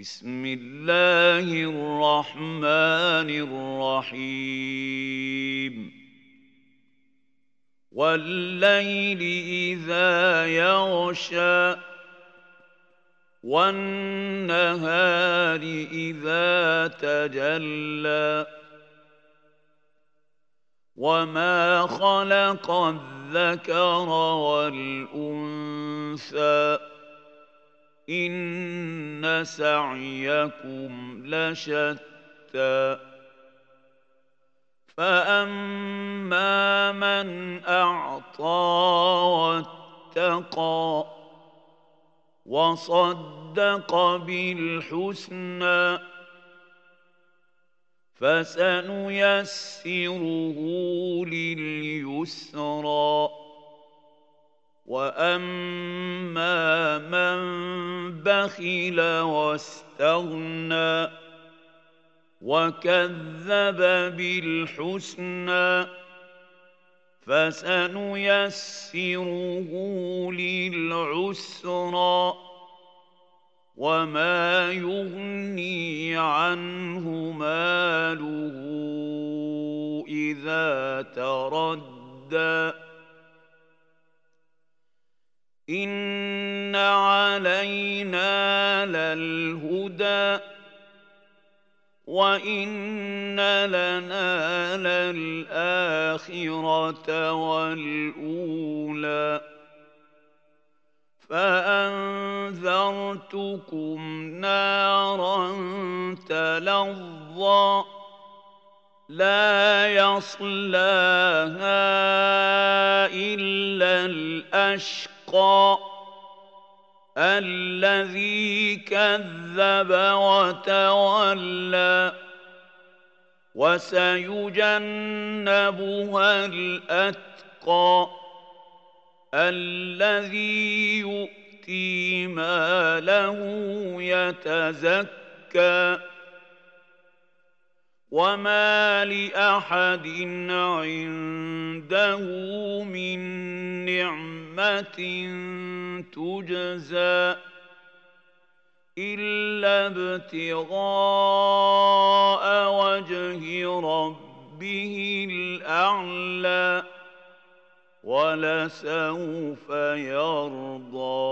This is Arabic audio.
بسم الله الرحمن الرحيم. والليل إذا يغشى والنهار إذا تجلى. وما خلق الذكر والأنثى. ان سعيكم لشتى فاما من اعطى واتقى وصدق بالحسنى فسنيسره لليسرى واما من بخل واستغنى وكذب بالحسنى فسنيسره للعسرى وما يغني عنه ماله إذا تردى ان علينا للهدى وان لنا للاخره والاولى فانذرتكم نارا تلظى لا يصلاها الا الاشقى الذي كذب وتولى وسيجنبها الأتقى الذي يؤتي ماله يتزكى وما لأحد عنده من نعمه تجزى إلا ابتغاء وجه ربه الأعلى ولسوف يرضى.